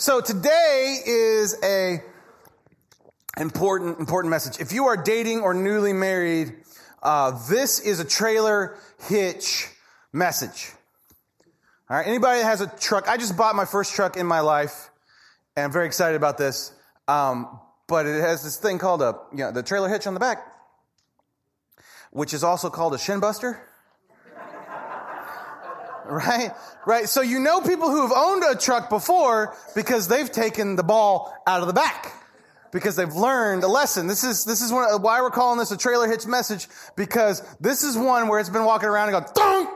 So today is a important, important message. If you are dating or newly married, uh, this is a trailer hitch message. All right. Anybody that has a truck? I just bought my first truck in my life, and I'm very excited about this. Um, but it has this thing called a, you know, the trailer hitch on the back, which is also called a shin buster. Right? Right. So you know people who have owned a truck before because they've taken the ball out of the back because they've learned a lesson. This is, this is one, why we're calling this a trailer hitch message because this is one where it's been walking around and going,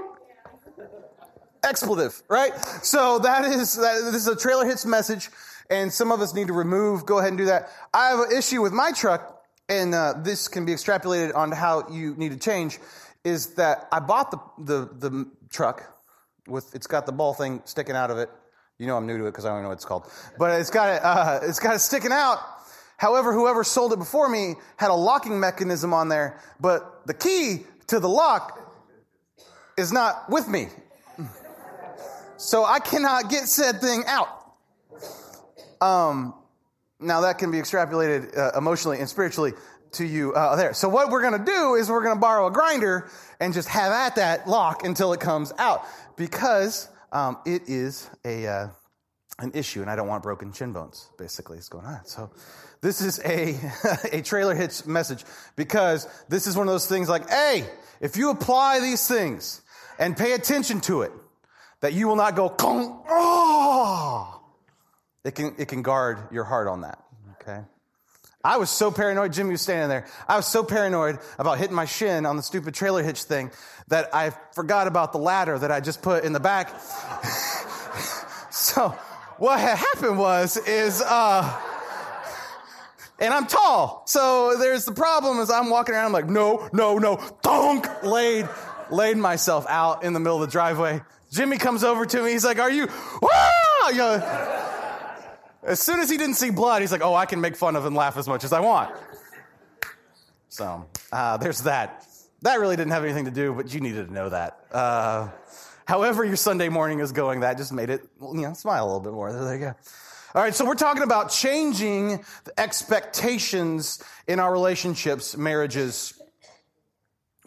expletive, right? So that is, that, this is a trailer hitch message and some of us need to remove, go ahead and do that. I have an issue with my truck and uh, this can be extrapolated onto how you need to change is that I bought the, the, the truck with, it's got the ball thing sticking out of it. You know I'm new to it because I don't know what it's called. But it's got it, uh, it's got it sticking out. However, whoever sold it before me had a locking mechanism on there, but the key to the lock is not with me. So I cannot get said thing out. Um, now that can be extrapolated uh, emotionally and spiritually to you uh, there. So what we're going to do is we're going to borrow a grinder and just have at that lock until it comes out because um, it is a uh, an issue, and I don't want broken shin bones. Basically, is going on. So this is a a trailer hitch message because this is one of those things like, hey, if you apply these things and pay attention to it, that you will not go, oh, it can it can guard your heart on that. Okay. I was so paranoid. Jimmy was standing there. I was so paranoid about hitting my shin on the stupid trailer hitch thing that I forgot about the ladder that I just put in the back. so what had happened was, is, uh, and I'm tall. So there's the problem is I'm walking around, I'm like, no, no, no, thunk, laid, laid myself out in the middle of the driveway. Jimmy comes over to me. He's like, are you, ah! You know, as soon as he didn't see blood, he's like, oh, I can make fun of and laugh as much as I want. So uh, there's that. That really didn't have anything to do, but you needed to know that. Uh, however, your Sunday morning is going, that just made it, you know, smile a little bit more. There you go. All right, so we're talking about changing the expectations in our relationships, marriages,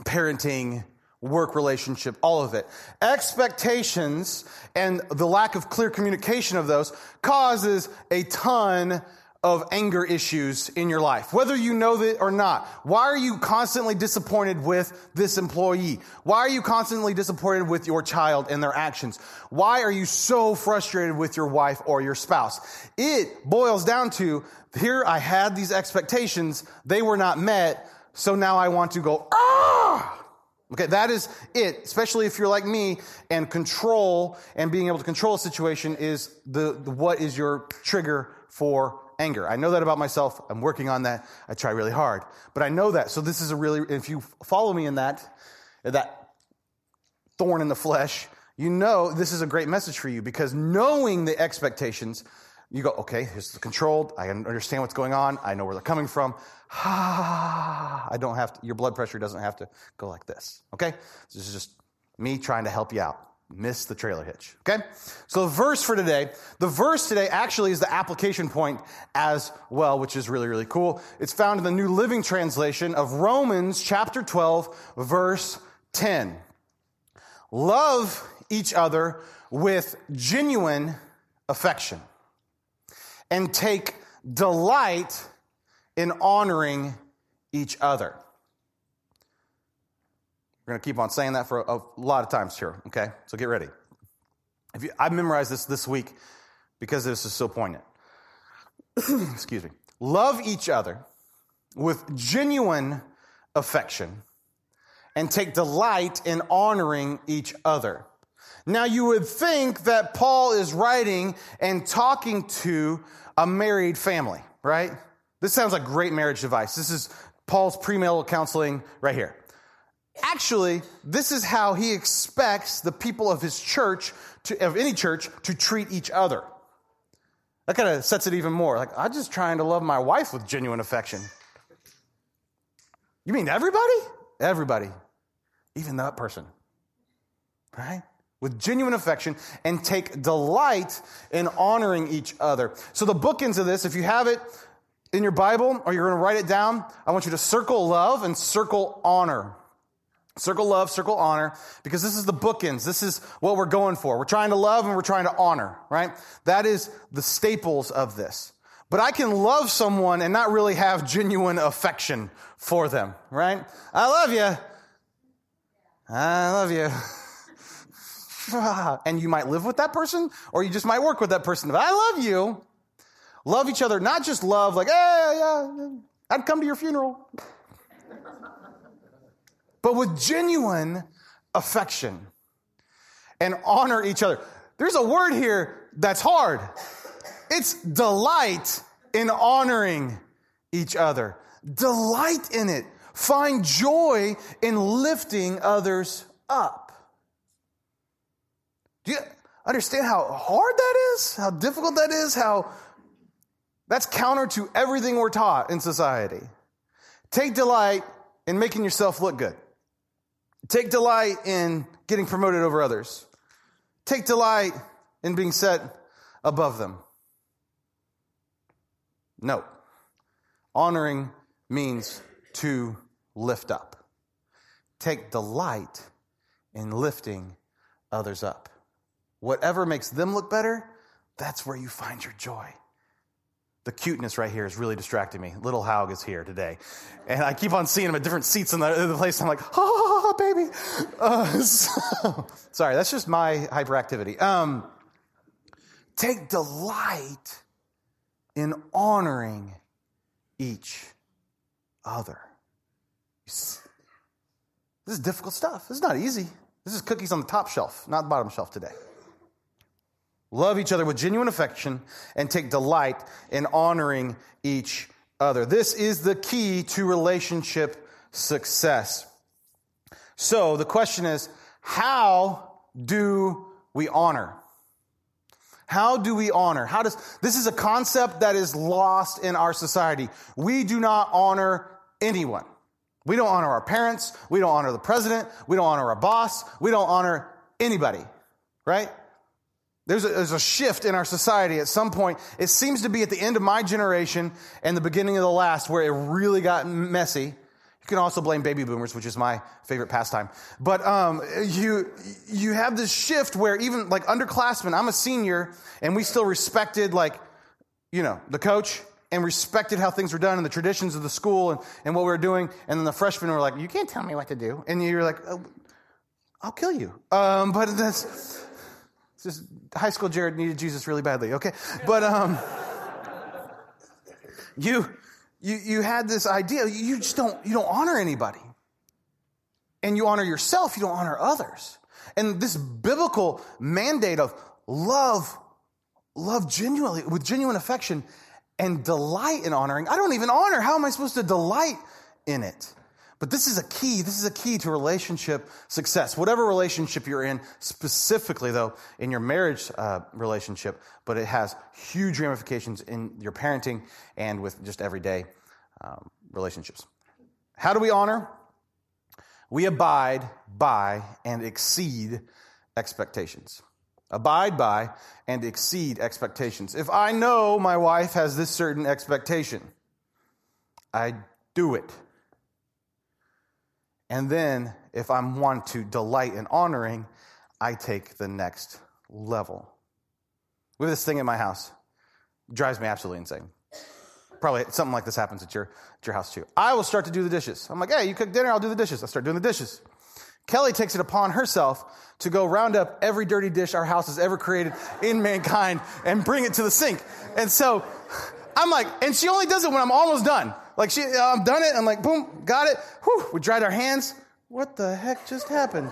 parenting, work relationship, all of it. Expectations and the lack of clear communication of those causes a ton of anger issues in your life, whether you know that or not. Why are you constantly disappointed with this employee? Why are you constantly disappointed with your child and their actions? Why are you so frustrated with your wife or your spouse? It boils down to here I had these expectations, they were not met, so now I want to go, ah! Okay, that is it, especially if you're like me and control and being able to control a situation is the, the, what is your trigger for anger. I know that about myself. I'm working on that. I try really hard, but I know that. So this is a really, if you follow me in that, that thorn in the flesh, you know this is a great message for you because knowing the expectations, you go, okay, here's the controlled. I understand what's going on. I know where they're coming from. Ah, I don't have to, your blood pressure doesn't have to go like this. Okay? This is just me trying to help you out. Miss the trailer hitch. Okay? So the verse for today, the verse today actually is the application point as well, which is really, really cool. It's found in the New Living Translation of Romans chapter 12, verse 10. Love each other with genuine affection and take delight in honoring each other. We're going to keep on saying that for a, lot of times here, okay? So get ready. If you, I memorized this this week because this is so poignant. Excuse me. Love each other with genuine affection and take delight in honoring each other. Now, you would think that Paul is writing and talking to a married family, right? This sounds like great marriage advice. This is Paul's premarital counseling right here. Actually, this is how he expects the people of his church, to, of any church, to treat each other. That kind of sets it even more. Like, I'm just trying to love my wife with genuine affection. You mean everybody? Everybody. Even that person. Right? With genuine affection and take delight in honoring each other. So the bookends of this, if you have it in your Bible or you're going to write it down, I want you to circle love and circle honor. Circle love, circle honor, because this is the bookends. This is what we're going for. We're trying to love and we're trying to honor, right? That is the staples of this. But I can love someone and not really have genuine affection for them, right? I love you. I love you. and you might live with that person or you just might work with that person. But I love you. Love each other, not just love like, hey, yeah, I'd come to your funeral. but with genuine affection and honor each other. There's a word here that's hard. It's delight in honoring each other. Delight in it. Find joy in lifting others up. Do you understand how hard that is? How difficult that is? How that's counter to everything we're taught in society. Take delight in making yourself look good. Take delight in getting promoted over others. Take delight in being set above them. No. Honoring means to lift up. Take delight in lifting others up. Whatever makes them look better, that's where you find your joy. The cuteness right here is really distracting me. Little Haug is here today. And I keep on seeing him at different seats in the, in the place. I'm like, oh, baby. Uh, so, sorry, that's just my hyperactivity. Um, take delight in honoring each other. This is difficult stuff. This is not easy. This is cookies on the top shelf, not the bottom shelf today. Love each other with genuine affection and take delight in honoring each other. This is the key to relationship success. So the question is, how do we honor? How do we honor? How does, this is a concept that is lost in our society. We do not honor anyone. We don't honor our parents. We don't honor the president. We don't honor our boss. We don't honor anybody, right? There's a, there's a, shift in our society at some point. It seems to be at the end of my generation and the beginning of the last where it really got messy. You can also blame baby boomers, which is my favorite pastime. But um, you you have this shift where even like underclassmen, I'm a senior, and we still respected like you know the coach and respected how things were done and the traditions of the school and, and what we were doing. And then the freshmen were like, "You can't tell me what to do," and you're like, oh, "I'll kill you." Um, but that's just high school Jared needed Jesus really badly, okay? But um you you you had this idea, you just don't you don't honor anybody. And you honor yourself, you don't honor others. And this biblical mandate of love love genuinely with genuine affection and delight in honoring. I don't even honor. How am I supposed to delight in it? But this is a key. This is a key to relationship success. Whatever relationship you're in, specifically though, in your marriage uh, relationship, but it has huge ramifications in your parenting and with just everyday um, relationships. How do we honor? We abide by and exceed expectations. Abide by and exceed expectations. If I know my wife has this certain expectation, I do it. And then, if I want to delight in honoring, I take the next level. We have this thing in my house. It drives me absolutely insane. Probably something like this happens at your, at your house too. I will start to do the dishes. I'm like, hey, you cook dinner, I'll do the dishes. I start doing the dishes. Kelly takes it upon herself to go round up every dirty dish our house has ever created in mankind and bring it to the sink. And so I'm like, and she only does it when I'm almost done. Like she, I've done it. I'm like, boom, got it. Whew, we dried our hands. What the heck just happened?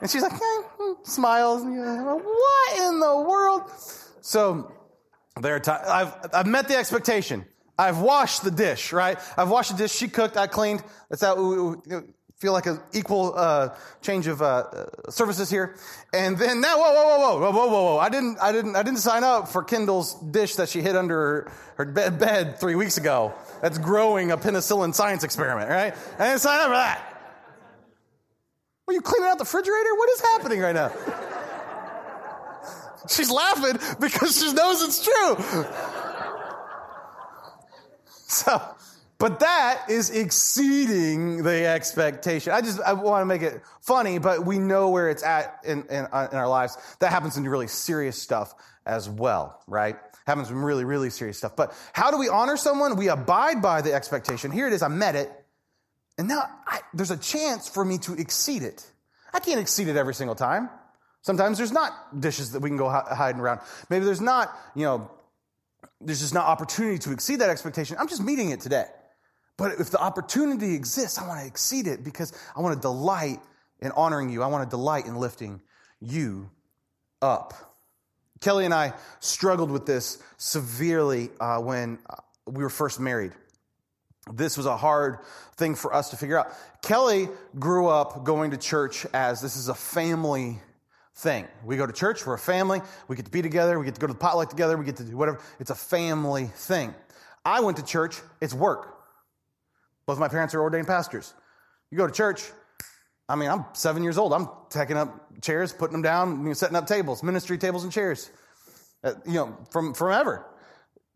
And she's like, eh, smiles. What in the world? So there, are t- I've I've met the expectation. I've washed the dish, right? I've washed the dish. She cooked. I cleaned. That's how we, feel like an equal uh, change of uh, uh, services here. And then now, whoa, whoa, whoa, whoa, whoa, whoa, whoa! I didn't, I didn't, I didn't sign up for Kendall's dish that she hid under her, bed three weeks ago that's growing a penicillin science experiment, right? I didn't sign up for that. Were you cleaning out the refrigerator? What is happening right now? She's laughing because she knows it's true. So, but that is exceeding the expectation. I just I want to make it funny, but we know where it's at in, in, uh, in our lives. That happens in really serious stuff as well, right? Happens in really, really serious stuff. But how do we honor someone? We abide by the expectation. Here it is. I met it. And now I, there's a chance for me to exceed it. I can't exceed it every single time. Sometimes there's not dishes that we can go hiding around. Maybe there's not, you know, there's just not opportunity to exceed that expectation. I'm just meeting it today. But if the opportunity exists, I want to exceed it because I want to delight in honoring you. I want to delight in lifting you up. Kelly and I struggled with this severely uh, when uh, we were first married. This was a hard thing for us to figure out. Kelly grew up going to church as this is a family thing. We go to church, we're a family, we get to be together, we get to go to the potluck together, we get to do whatever. It's a family thing. I went to church, it's work. Both my parents are ordained pastors. You go to church, I mean, I'm seven years old. I'm taking up chairs, putting them down, you know, setting up tables, ministry tables and chairs. Uh, you know, from forever.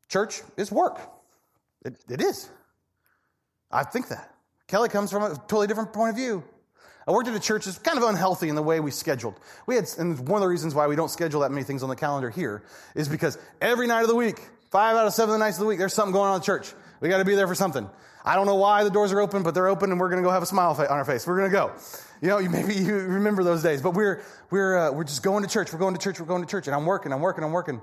Church is work. It, it is. I think that. Kelly comes from a totally different point of view. I worked at a church that's kind of unhealthy in the way we scheduled. We had, and one of the reasons why we don't schedule that many things on the calendar here is because every night of the week, five out of seven of the nights of the week, there's something going on in the church. We got to be there for something. I don't know why the doors are open, but they're open and we're going to go have a smile on our face. We're going to go. You know, maybe you remember those days, but we're, we're, uh, we're just going to church. We're going to church. We're going to church. And I'm working, I'm working, I'm working.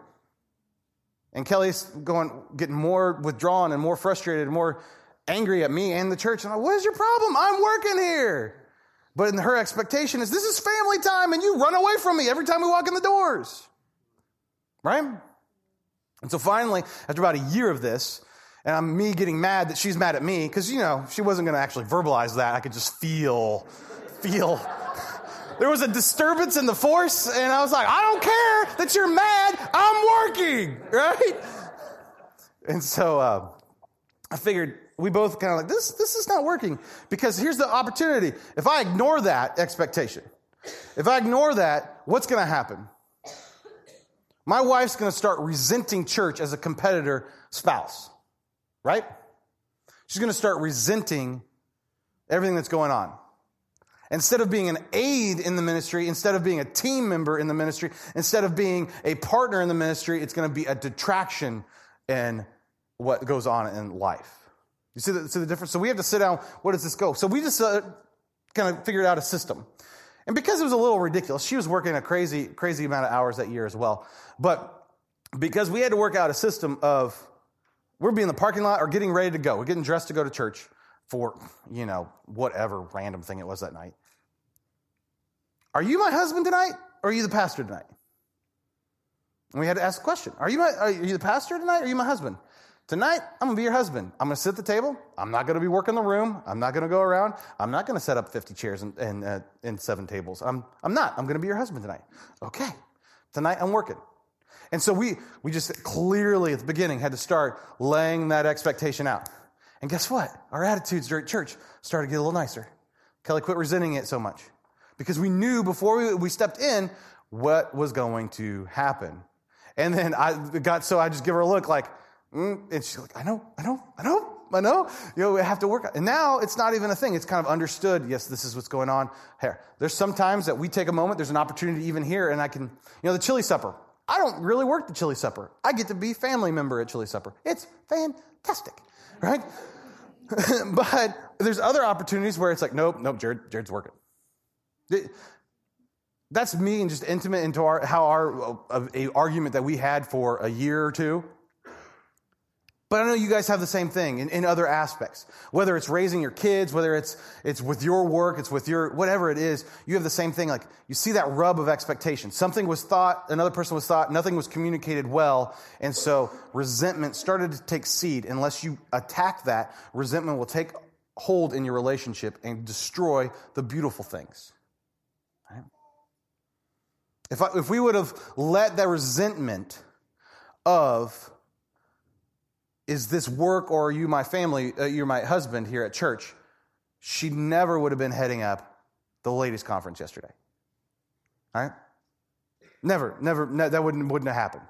And Kelly's going, getting more withdrawn and more frustrated and more angry at me and the church. And I'm like, what is your problem? I'm working here. But in her expectation is this is family time and you run away from me every time we walk in the doors. Right? And so finally, after about a year of this, and I'm me getting mad that she's mad at me, because you know, she wasn't gonna actually verbalize that. I could just feel, feel. There was a disturbance in the force, and I was like, I don't care that you're mad, I'm working, right? And so uh, I figured we both kind of like, this, this is not working because here's the opportunity. If I ignore that expectation, if I ignore that, what's going to happen? My wife's going to start resenting church as a competitor spouse, right? She's going to start resenting everything that's going on. Instead of being an aid in the ministry, instead of being a team member in the ministry, instead of being a partner in the ministry, it's going to be a detraction in what goes on in life. You see the, see the difference? So we have to sit down. What does this go? So we just uh, kind of figured out a system. And because it was a little ridiculous, she was working a crazy, crazy amount of hours that year as well. But because we had to work out a system of we're be in the parking lot or getting ready to go. We're getting dressed to go to church for, you know, whatever random thing it was that night. Are you my husband tonight or are you the pastor tonight? And we had to ask the question Are you, my, are you the pastor tonight or are you my husband? Tonight, I'm gonna be your husband. I'm gonna sit at the table. I'm not gonna be working the room. I'm not gonna go around. I'm not gonna set up 50 chairs and, and, uh, and seven tables. I'm, I'm not. I'm gonna be your husband tonight. Okay. Tonight, I'm working. And so we, we just clearly at the beginning had to start laying that expectation out. And guess what? Our attitudes during church started to get a little nicer. Kelly quit resenting it so much because we knew before we, we stepped in what was going to happen. And then I got so I just give her a look like, Mm, and she's like, I know, I know, I know, I know. You know, we have to work. And now it's not even a thing. It's kind of understood. Yes, this is what's going on here. There's sometimes that we take a moment. There's an opportunity even here, and I can, you know, the chili supper. I don't really work the chili supper. I get to be family member at chili supper. It's fantastic, right? but there's other opportunities where it's like, nope, nope, Jared, Jared's working. That's me and just intimate into our how our a, a argument that we had for a year or two but I know you guys have the same thing in, in, other aspects. Whether it's raising your kids, whether it's, it's with your work, it's with your, whatever it is, you have the same thing. Like, you see that rub of expectation. Something was thought, another person was thought, nothing was communicated well. And so resentment started to take seed. Unless you attack that, resentment will take hold in your relationship and destroy the beautiful things. Right? If, I, if we would have let that resentment of is this work or are you my family, uh, you're my husband here at church, she never would have been heading up the ladies' conference yesterday. All right? Never, never, ne- that wouldn't, wouldn't have happened.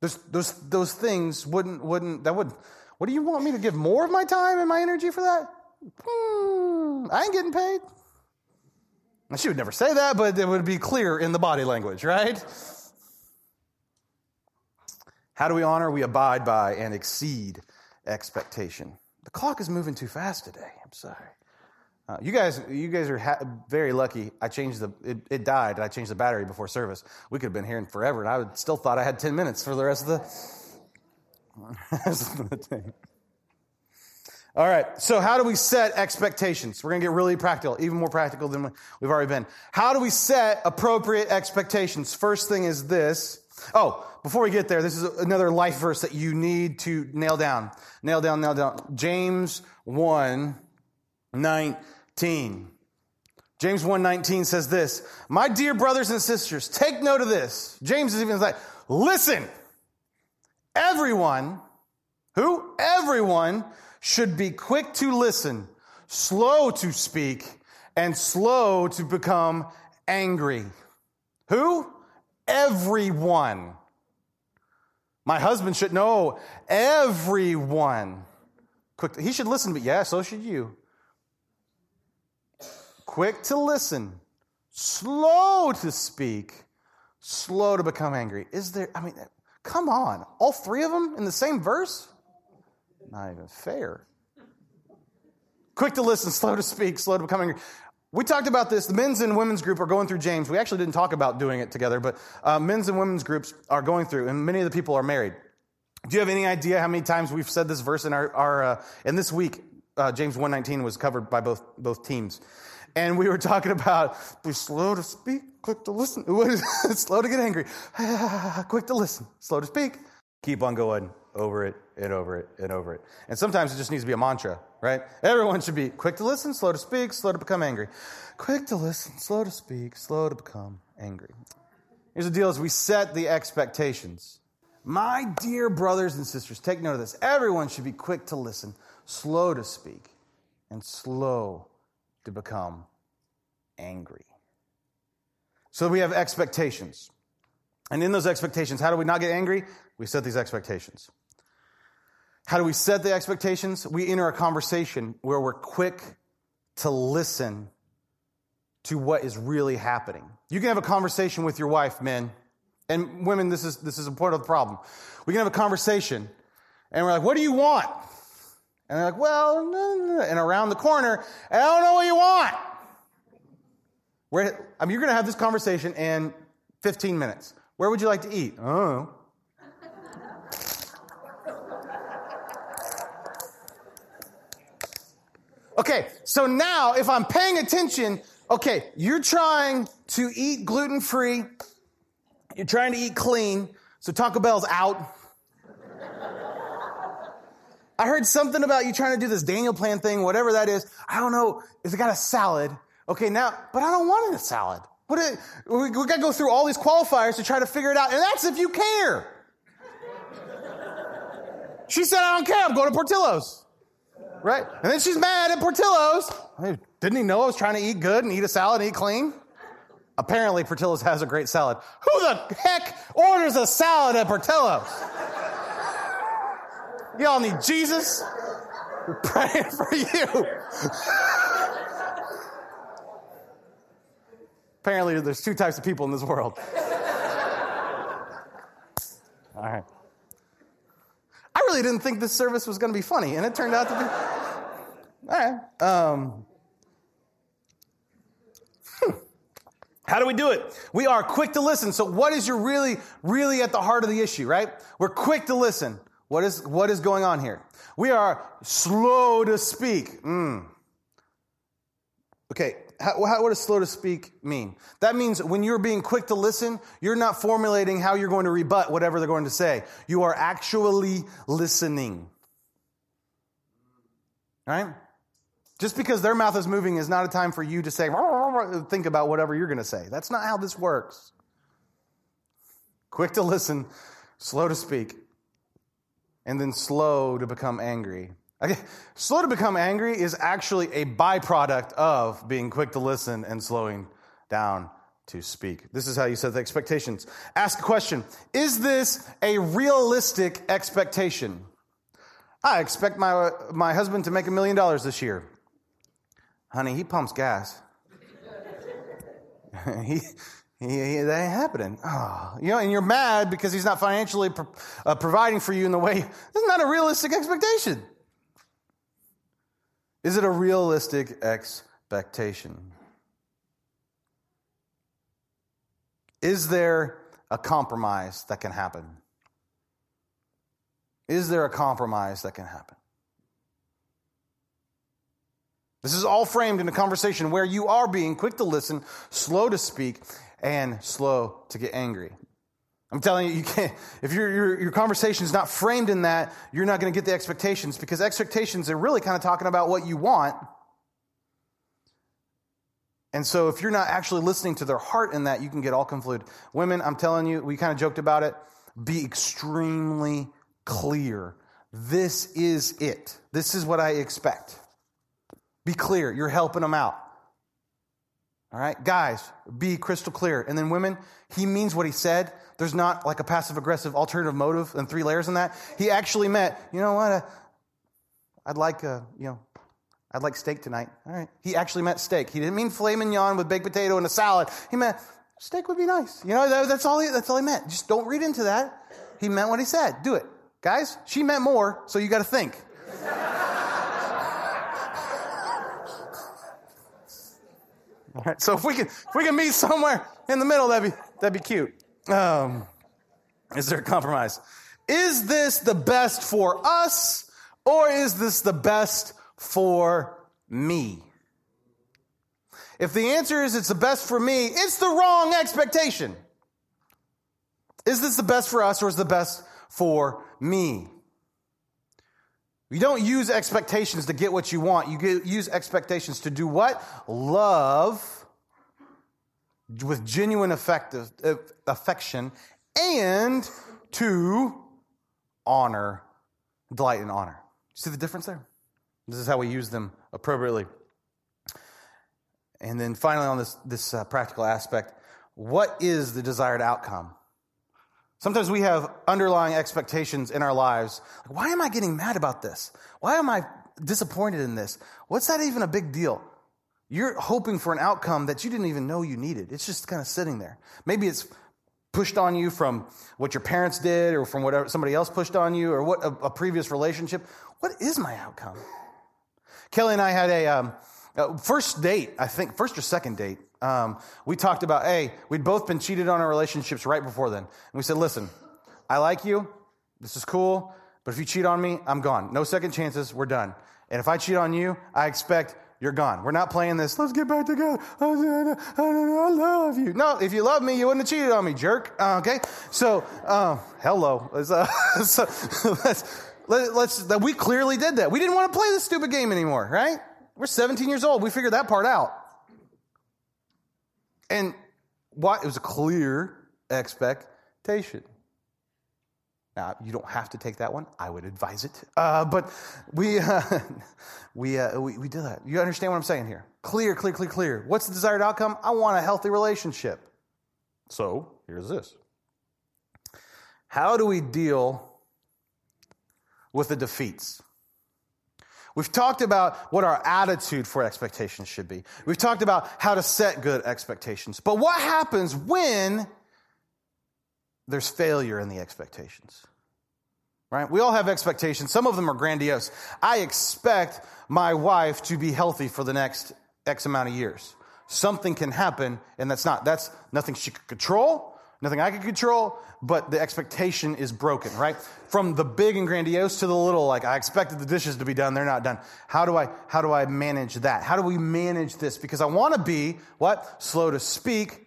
Those, those, those things wouldn't, wouldn't, that would, what do you want me to give more of my time and my energy for that? Hmm, I ain't getting paid. She would never say that, but it would be clear in the body language, right? How do we honor? We abide by and exceed expectation. The clock is moving too fast today. I'm sorry. Uh, you guys, you guys are ha- very lucky. I changed the, it, it, died, and I changed the battery before service. We could have been here forever, and I would still thought I had 10 minutes for the rest of the. All right, so how do we set expectations? We're going to get really practical, even more practical than we've already been. How do we set appropriate expectations? First thing is this. Oh, before we get there, this is another life verse that you need to nail down. Nail down, nail down. James 1 19. James 1:19 says this, "My dear brothers and sisters, take note of this." James is even like, "Listen. Everyone, who everyone should be quick to listen, slow to speak, and slow to become angry." Who? Everyone. My husband should know everyone. Quick, he should listen, but yeah, so should you quick to listen, slow to speak, slow to become angry. Is there, I mean, come on, all three of them in the same verse? Not even fair. Quick to listen, slow to speak, slow to become angry. We talked about this. The men's and women's group are going through James. We actually didn't talk about doing it together, but uh, men's and women's groups are going through, and many of the people are married. Do you have any idea how many times we've said this verse in our, our uh, in this week? Uh, James 119 was covered by both both teams and we were talking about be slow to speak, quick to listen. slow to get angry, quick to listen, slow to speak. Keep on going over it and over it and over it. And sometimes it just needs to be a mantra, right? Everyone should be quick to listen, slow to speak, slow to become angry. Quick to listen, slow to speak, slow to become angry. Here's the deal as we set the expectations. My dear brothers and sisters, take note of this. Everyone should be quick to listen, slow to speak, and slow to become angry. So we have expectations. And in those expectations, how do we not get angry? We set these expectations. How do we set the expectations? We enter a conversation where we're quick to listen to what is really happening. You can have a conversation with your wife, men, and women, this is, this is a part of the problem. We can have a conversation, and we're like, what do you want? And they're like, well, and around the corner, I don't know what you want. Where, I mean, you're going to have this conversation in 15 minutes. Where would you like to eat? Oh. Okay, so now if I'm paying attention, okay, you're trying to eat gluten free, you're trying to eat clean, so Taco Bell's out. I heard something about you trying to do this Daniel plan thing, whatever that is. I don't know. If it got a salad, okay, now, but I don't want a salad. What it, we, we got to go through all these qualifiers to try to figure it out, and that's if you care. She said, I don't care. I'm going to Portillo's. Right? And then she's mad at Portillo's. Didn't he know I was trying to eat good and eat a salad and eat clean? Apparently, Portillo's has a great salad. Who the heck orders a salad at Portillo's? Y'all need Jesus? We're praying for you. Apparently, there's two types of people in this world. All right. I really didn't think this service was going to be funny, and it turned out to be. All right. Um, hmm. How do we do it? We are quick to listen. So, what is your really, really at the heart of the issue, right? We're quick to listen. What is, what is going on here? We are slow to speak. Mm. Okay, how, how, what does slow to speak mean? That means when you're being quick to listen, you're not formulating how you're going to rebut whatever they're going to say. You are actually listening. Right? Just because their mouth is moving is not a time for you to say, think about whatever you're going to say. That's not how this works. Quick to listen, slow to speak and then slow to become angry. Okay. Slow to become angry is actually a byproduct of being quick to listen and slowing down to speak. This is how you set the expectations. Ask a question Is this a realistic expectation? I expect my, my husband to make a million dollars this year. Honey, he pumps gas. he, he, that ain't happening. Oh, you know, and you're mad because he's not financially pro- uh, providing for you in the way. This is not a realistic expectation. Is it a realistic expectation? Is there a compromise that can happen? Is there a compromise that can happen? This is all framed in a conversation where you are being quick to listen, slow to speak, and slow to get angry. I'm telling you, you can't, if your, your, your conversation is not framed in that, you're not going to get the expectations because expectations are really kind of talking about what you want. And so if you're not actually listening to their heart in that, you can get all conflicted. Women, I'm telling you, we kind of joked about it. Be extremely clear. This is it. This is what I expect. Be clear. You're helping them out. All right, guys, be crystal clear. And then women, he means what he said. There's not like a passive aggressive alternative motive and three layers in that. He actually meant, you know what? Uh, I'd like, uh, you know, I'd like steak tonight. All right. He actually meant steak. He didn't mean filet mignon with baked potato and a salad. He meant steak would be nice. You know, that, that's all he, that's all he meant. Just don't read into that. He meant what he said. Do it. Guys, she meant more, so you got to think. All right, so if we can if we can meet somewhere in the middle, that'd be that'd be cute. Um, is there a compromise? Is this the best for us, or is this the best for me? If the answer is it's the best for me, it's the wrong expectation. Is this the best for us, or is the best for me? You don't use expectations to get what you want. You use expectations to do what? Love with genuine effective, affection and to honor, delight in honor. See the difference there? This is how we use them appropriately. And then finally, on this, this uh, practical aspect, what is the desired outcome? Sometimes we have underlying expectations in our lives. Like, why am I getting mad about this? Why am I disappointed in this? What's that even a big deal? You're hoping for an outcome that you didn't even know you needed. It's just kind of sitting there. Maybe it's pushed on you from what your parents did or from whatever somebody else pushed on you or what a, a previous relationship. What is my outcome? Kelly and I had a, um, a first date, I think, first or second date um, we talked about, hey, we'd both been cheated on our relationships right before then. And we said, listen, I like you. This is cool. But if you cheat on me, I'm gone. No second chances. We're done. And if I cheat on you, I expect you're gone. We're not playing this, let's get back together. I love you. No, if you love me, you wouldn't have cheated on me, jerk. Uh, okay? So, uh, hello. Uh, so, let's, let, let's, we clearly did that. We didn't want to play this stupid game anymore, right? We're 17 years old. We figured that part out. And what? It was a clear expectation. Now, you don't have to take that one. I would advise it. Uh, but we, uh, we, uh, we, we did that. You understand what I'm saying here? Clear, clear, clear, clear. What's the desired outcome? I want a healthy relationship. So here's this How do we deal with the defeats? We've talked about what our attitude for expectations should be. We've talked about how to set good expectations. But what happens when there's failure in the expectations? Right? We all have expectations. Some of them are grandiose. I expect my wife to be healthy for the next X amount of years. Something can happen, and that's not. That's nothing she could control nothing I can control, but the expectation is broken, right? From the big and grandiose to the little, like I expected the dishes to be done, they're not done. How do I, how do I manage that? How do we manage this? Because I want to be, what? Slow to speak,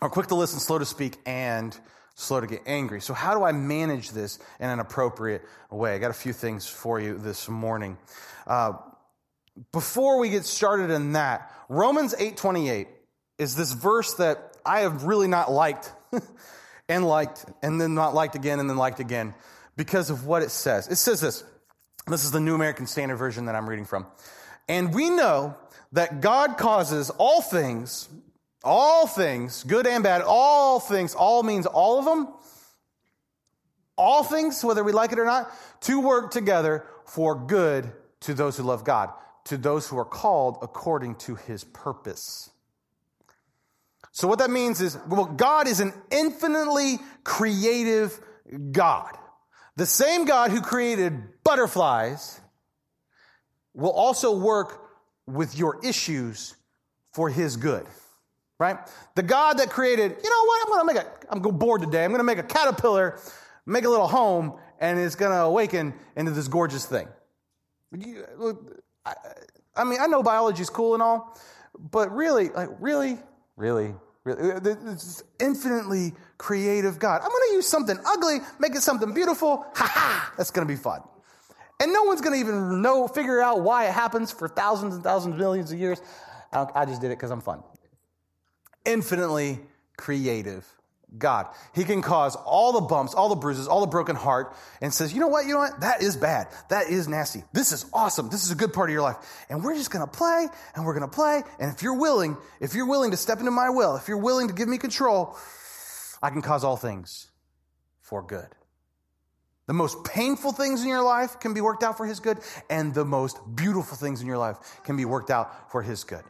or quick to listen, slow to speak, and slow to get angry. So how do I manage this in an appropriate way? I got a few things for you this morning. Uh, before we get started in that, Romans 8:28 is this verse that I have really not liked and liked and then not liked again and then liked again because of what it says. It says this. This is the New American Standard Version that I'm reading from. And we know that God causes all things All things, good and bad, all things, all means all of them. All things, whether we like it or not, to work together for good to those who love God, to those who are called according to his purpose. So, what that means is, well, God is an infinitely creative God. The same God who created butterflies will also work with your issues for his good. Right? The God that created, you know what? I'm gonna make a, I'm bored today. I'm gonna make a caterpillar, make a little home, and it's gonna awaken into this gorgeous thing. I, I mean, I know biology is cool and all, but really, like, really, really, really, uh, this infinitely creative God. I'm going to use something ugly, make it something beautiful. Ha ha! That's going to be fun. And no one's going to even know, figure out why it happens for thousands and thousands, millions of years. I, I just did it because I'm fun. Infinitely creative God. He can cause all the bumps, all the bruises, all the broken heart, and says, you know what, you know what? That is bad. That is nasty. This is awesome. This is a good part of your life. And we're just gonna play, and we're gonna play. And if you're willing, if you're willing to step into my will, if you're willing to give me control, I can cause all things for good. The most painful things in your life can be worked out for his good, and the most beautiful things in your life can be worked out for his good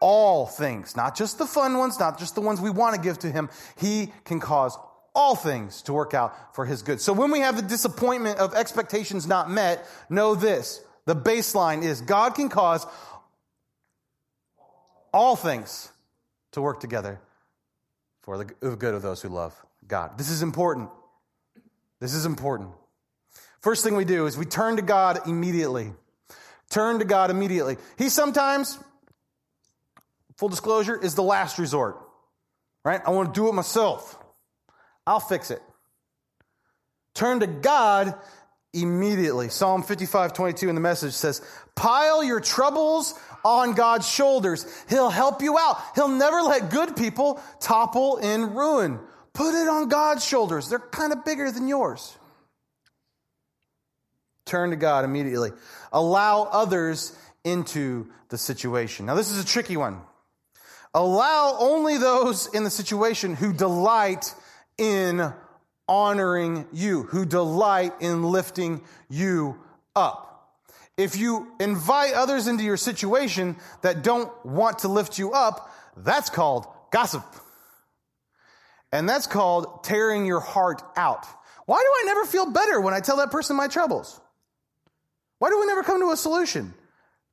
all things, not just the fun ones, not just the ones we want to give to him. He can cause all things to work out for his good. So when we have the disappointment of expectations not met, know this. The baseline is God can cause all things to work together for the good of those who love God. This is important. This is important. First thing we do is we turn to God immediately. Turn to God immediately. He sometimes full disclosure, is the last resort. Right? I want to do it myself. I'll fix it. Turn to God immediately. Psalm 55, 22 in the message says, Pile your troubles on God's shoulders. He'll help you out. He'll never let good people topple in ruin. Put it on God's shoulders. They're kind of bigger than yours. Turn to God immediately. Allow others into the situation. Now, this is a tricky one. Allow only those in the situation who delight in honoring you, who delight in lifting you up. If you invite others into your situation that don't want to lift you up, that's called gossip. And that's called tearing your heart out. Why do I never feel better when I tell that person my troubles? Why do we never come to a solution?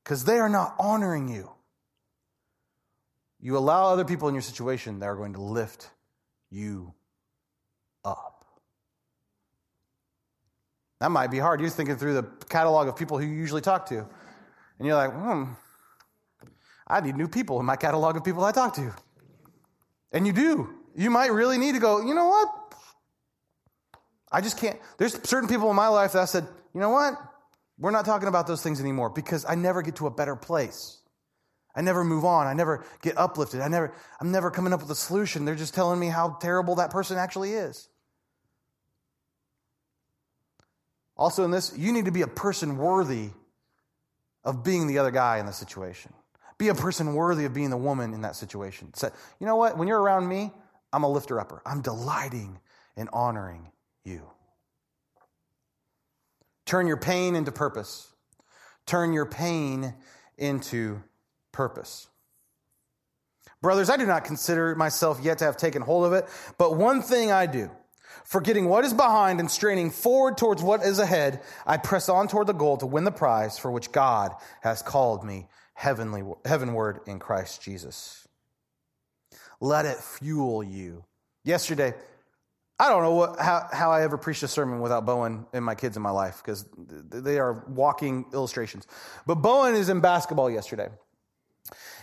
Because they are not honoring you. You allow other people in your situation that are going to lift you up. That might be hard. You're thinking through the catalog of people who you usually talk to, and you're like, hmm, I need new people in my catalog of people I talk to. And you do. You might really need to go, you know what? I just can't. There's certain people in my life that I said, you know what? We're not talking about those things anymore because I never get to a better place. I never move on. I never get uplifted. I never, I'm never coming up with a solution. They're just telling me how terrible that person actually is. Also, in this, you need to be a person worthy of being the other guy in the situation. Be a person worthy of being the woman in that situation. Say, you know what? When you're around me, I'm a lifter upper. I'm delighting in honoring you. Turn your pain into purpose. Turn your pain into purpose. Brothers, I do not consider myself yet to have taken hold of it, but one thing I do, forgetting what is behind and straining forward towards what is ahead, I press on toward the goal to win the prize for which God has called me heavenly, heavenward in Christ Jesus. Let it fuel you. Yesterday, I don't know what, how, how I ever preached a sermon without Bowen and my kids in my life because they are walking illustrations. But Bowen is in basketball yesterday.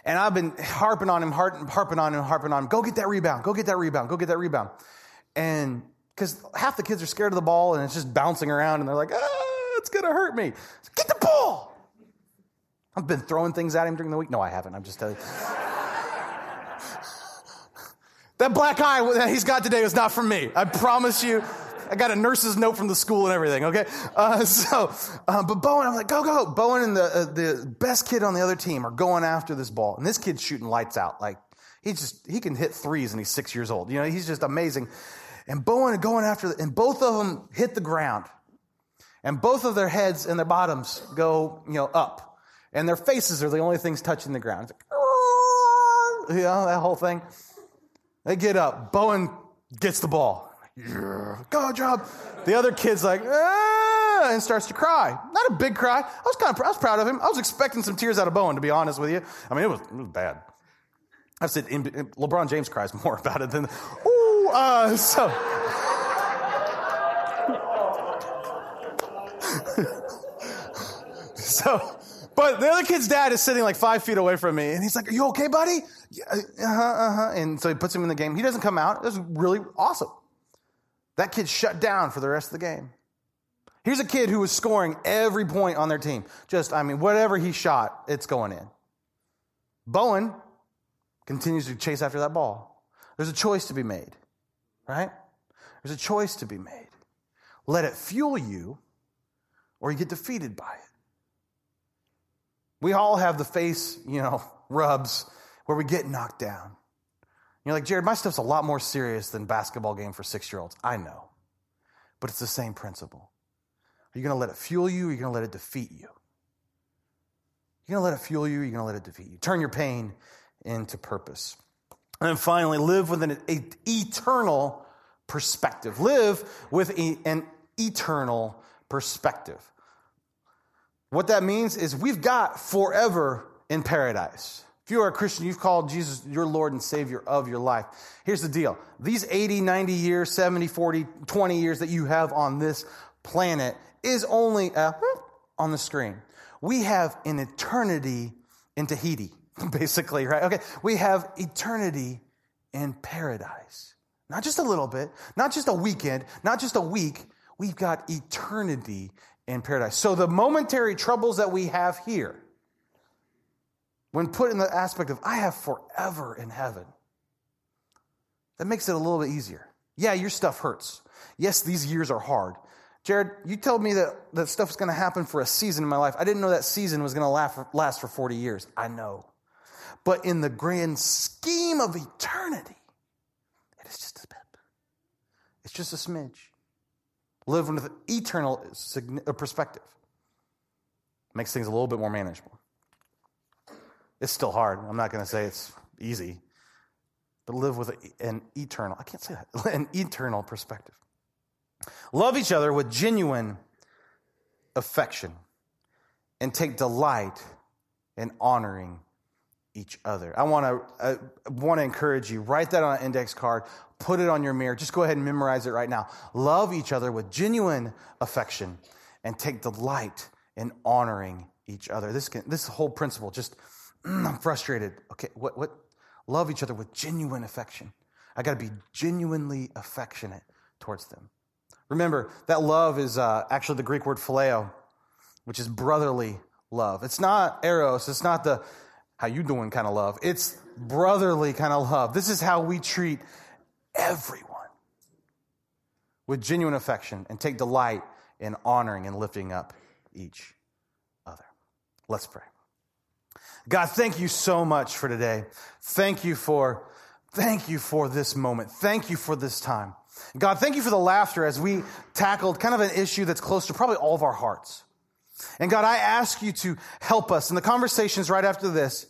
And I've been harping on him, harping on him, harping on him. Go get that rebound. Go get that rebound. Go get that rebound. And because half the kids are scared of the ball and it's just bouncing around and they're like, ah, it's going to hurt me. Get the ball. I've been throwing things at him during the week. No, I haven't. I'm just telling you. that black eye that he's got today is not from me. I promise you. I got a nurse's note from the school and everything, okay? Uh, so, uh, but Bowen, I'm like, go, go. Bowen and the, uh, the best kid on the other team are going after this ball. And this kid's shooting lights out. Like, He just, he can hit threes and he's six years old. You know, he's just amazing. And Bowen going after, and both of them hit the ground. And both of their heads and their bottoms go, you know, up. And their faces are the only things touching the ground. Like, you know, that whole thing. They get up. Bowen gets the ball. Yeah, good job. The other kid's like, ah, and starts to cry. Not a big cry. I was kind of, I was proud of him. I was expecting some tears out of Bowen, to be honest with you. I mean, it was, it was bad. I've said LeBron James cries more about it than, ooh, uh, so. so, but the other kid's dad is sitting like five feet away from me, and he's like, "Are you okay, buddy?" Yeah, uh huh, uh huh. And so he puts him in the game. He doesn't come out. It was really awesome. That kid shut down for the rest of the game. Here's a kid who was scoring every point on their team. Just, I mean, whatever he shot, it's going in. Bowen continues to chase after that ball. There's a choice to be made, right? There's a choice to be made. Let it fuel you, or you get defeated by it. We all have the face, you know, rubs where we get knocked down. You're like, Jared, my stuff's a lot more serious than basketball game for six year olds. I know. But it's the same principle. Are you going to let it fuel you or are you going to let it defeat you? You're going to let it fuel you or you're going to let it defeat you. Turn your pain into purpose. And then finally, live with an eternal perspective. Live with an eternal perspective. What that means is we've got forever in paradise. You are a Christian, you've called Jesus your Lord and Savior of your life. Here's the deal. These 80, 90 years, 70, 40, 20 years that you have on this planet is only a, on the screen. We have an eternity in Tahiti, basically, right? Okay. We have eternity in paradise. Not just a little bit, not just a weekend, not just a week. We've got eternity in paradise. So the momentary troubles that we have here, when put in the aspect of, I have forever in heaven, that makes it a little bit easier. Yeah, your stuff hurts. Yes, these years are hard. Jared, you told me that, that stuff was going to happen for a season in my life. I didn't know that season was going to last for 40 years. I know. But in the grand scheme of eternity, it is just a bit. It's just a smidge. Live with eternal uh, perspective. Makes things a little bit more manageable. It's still hard. I'm not going to say it's easy, but live with an eternal, I can't say that, an eternal perspective. Love each other with genuine affection and take delight in honoring each other. I want to want to encourage you. Write that on an index card. Put it on your mirror. Just go ahead and memorize it right now. Love each other with genuine affection and take delight in honoring each other. This can, this whole principle just mm, I'm frustrated. Okay, what, what? Love each other with genuine affection. I got to be genuinely affectionate towards them. Remember, that love is uh, actually the Greek word phileo, which is brotherly love. It's not eros. It's not the how you doing kind of love. It's brotherly kind of love. This is how we treat everyone with genuine affection and take delight in honoring and lifting up each other. Let's pray. God, thank you so much for today. Thank you for, thank you for this moment. Thank you for this time. God, thank you for the laughter as we tackled kind of an issue that's close to probably all of our hearts. And God, I ask you to help us in the conversations right after this.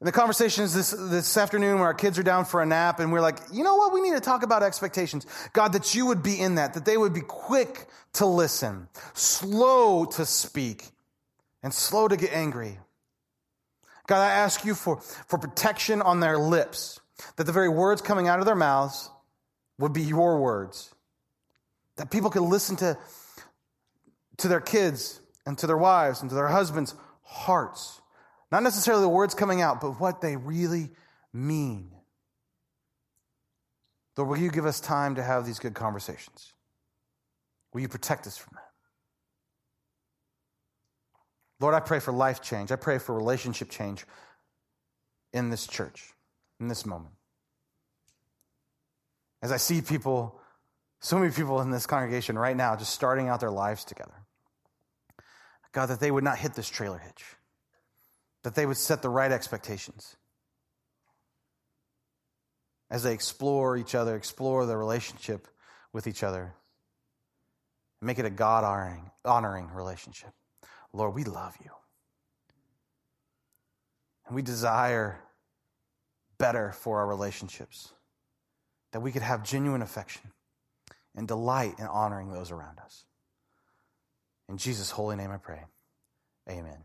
In the conversations this, this afternoon where our kids are down for a nap and we're like, you know what? We need to talk about expectations. God, that you would be in that, that they would be quick to listen, slow to speak, and slow to get angry. God, I ask you for, for protection on their lips, that the very words coming out of their mouths would be your words. That people could listen to, to their kids and to their wives and to their husbands' hearts. Not necessarily the words coming out, but what they really mean. Lord, will you give us time to have these good conversations? Will you protect us from that? Lord, I pray for life change. I pray for relationship change in this church, in this moment. As I see people, so many people in this congregation right now just starting out their lives together. God, that they would not hit this trailer hitch, that they would set the right expectations, as they explore each other, explore their relationship with each other. Make it a God honoring, honoring relationship. Lord, we love you. And we desire better for our relationships, that we could have genuine affection and delight in honoring those around us. In Jesus' holy name I pray. Amen.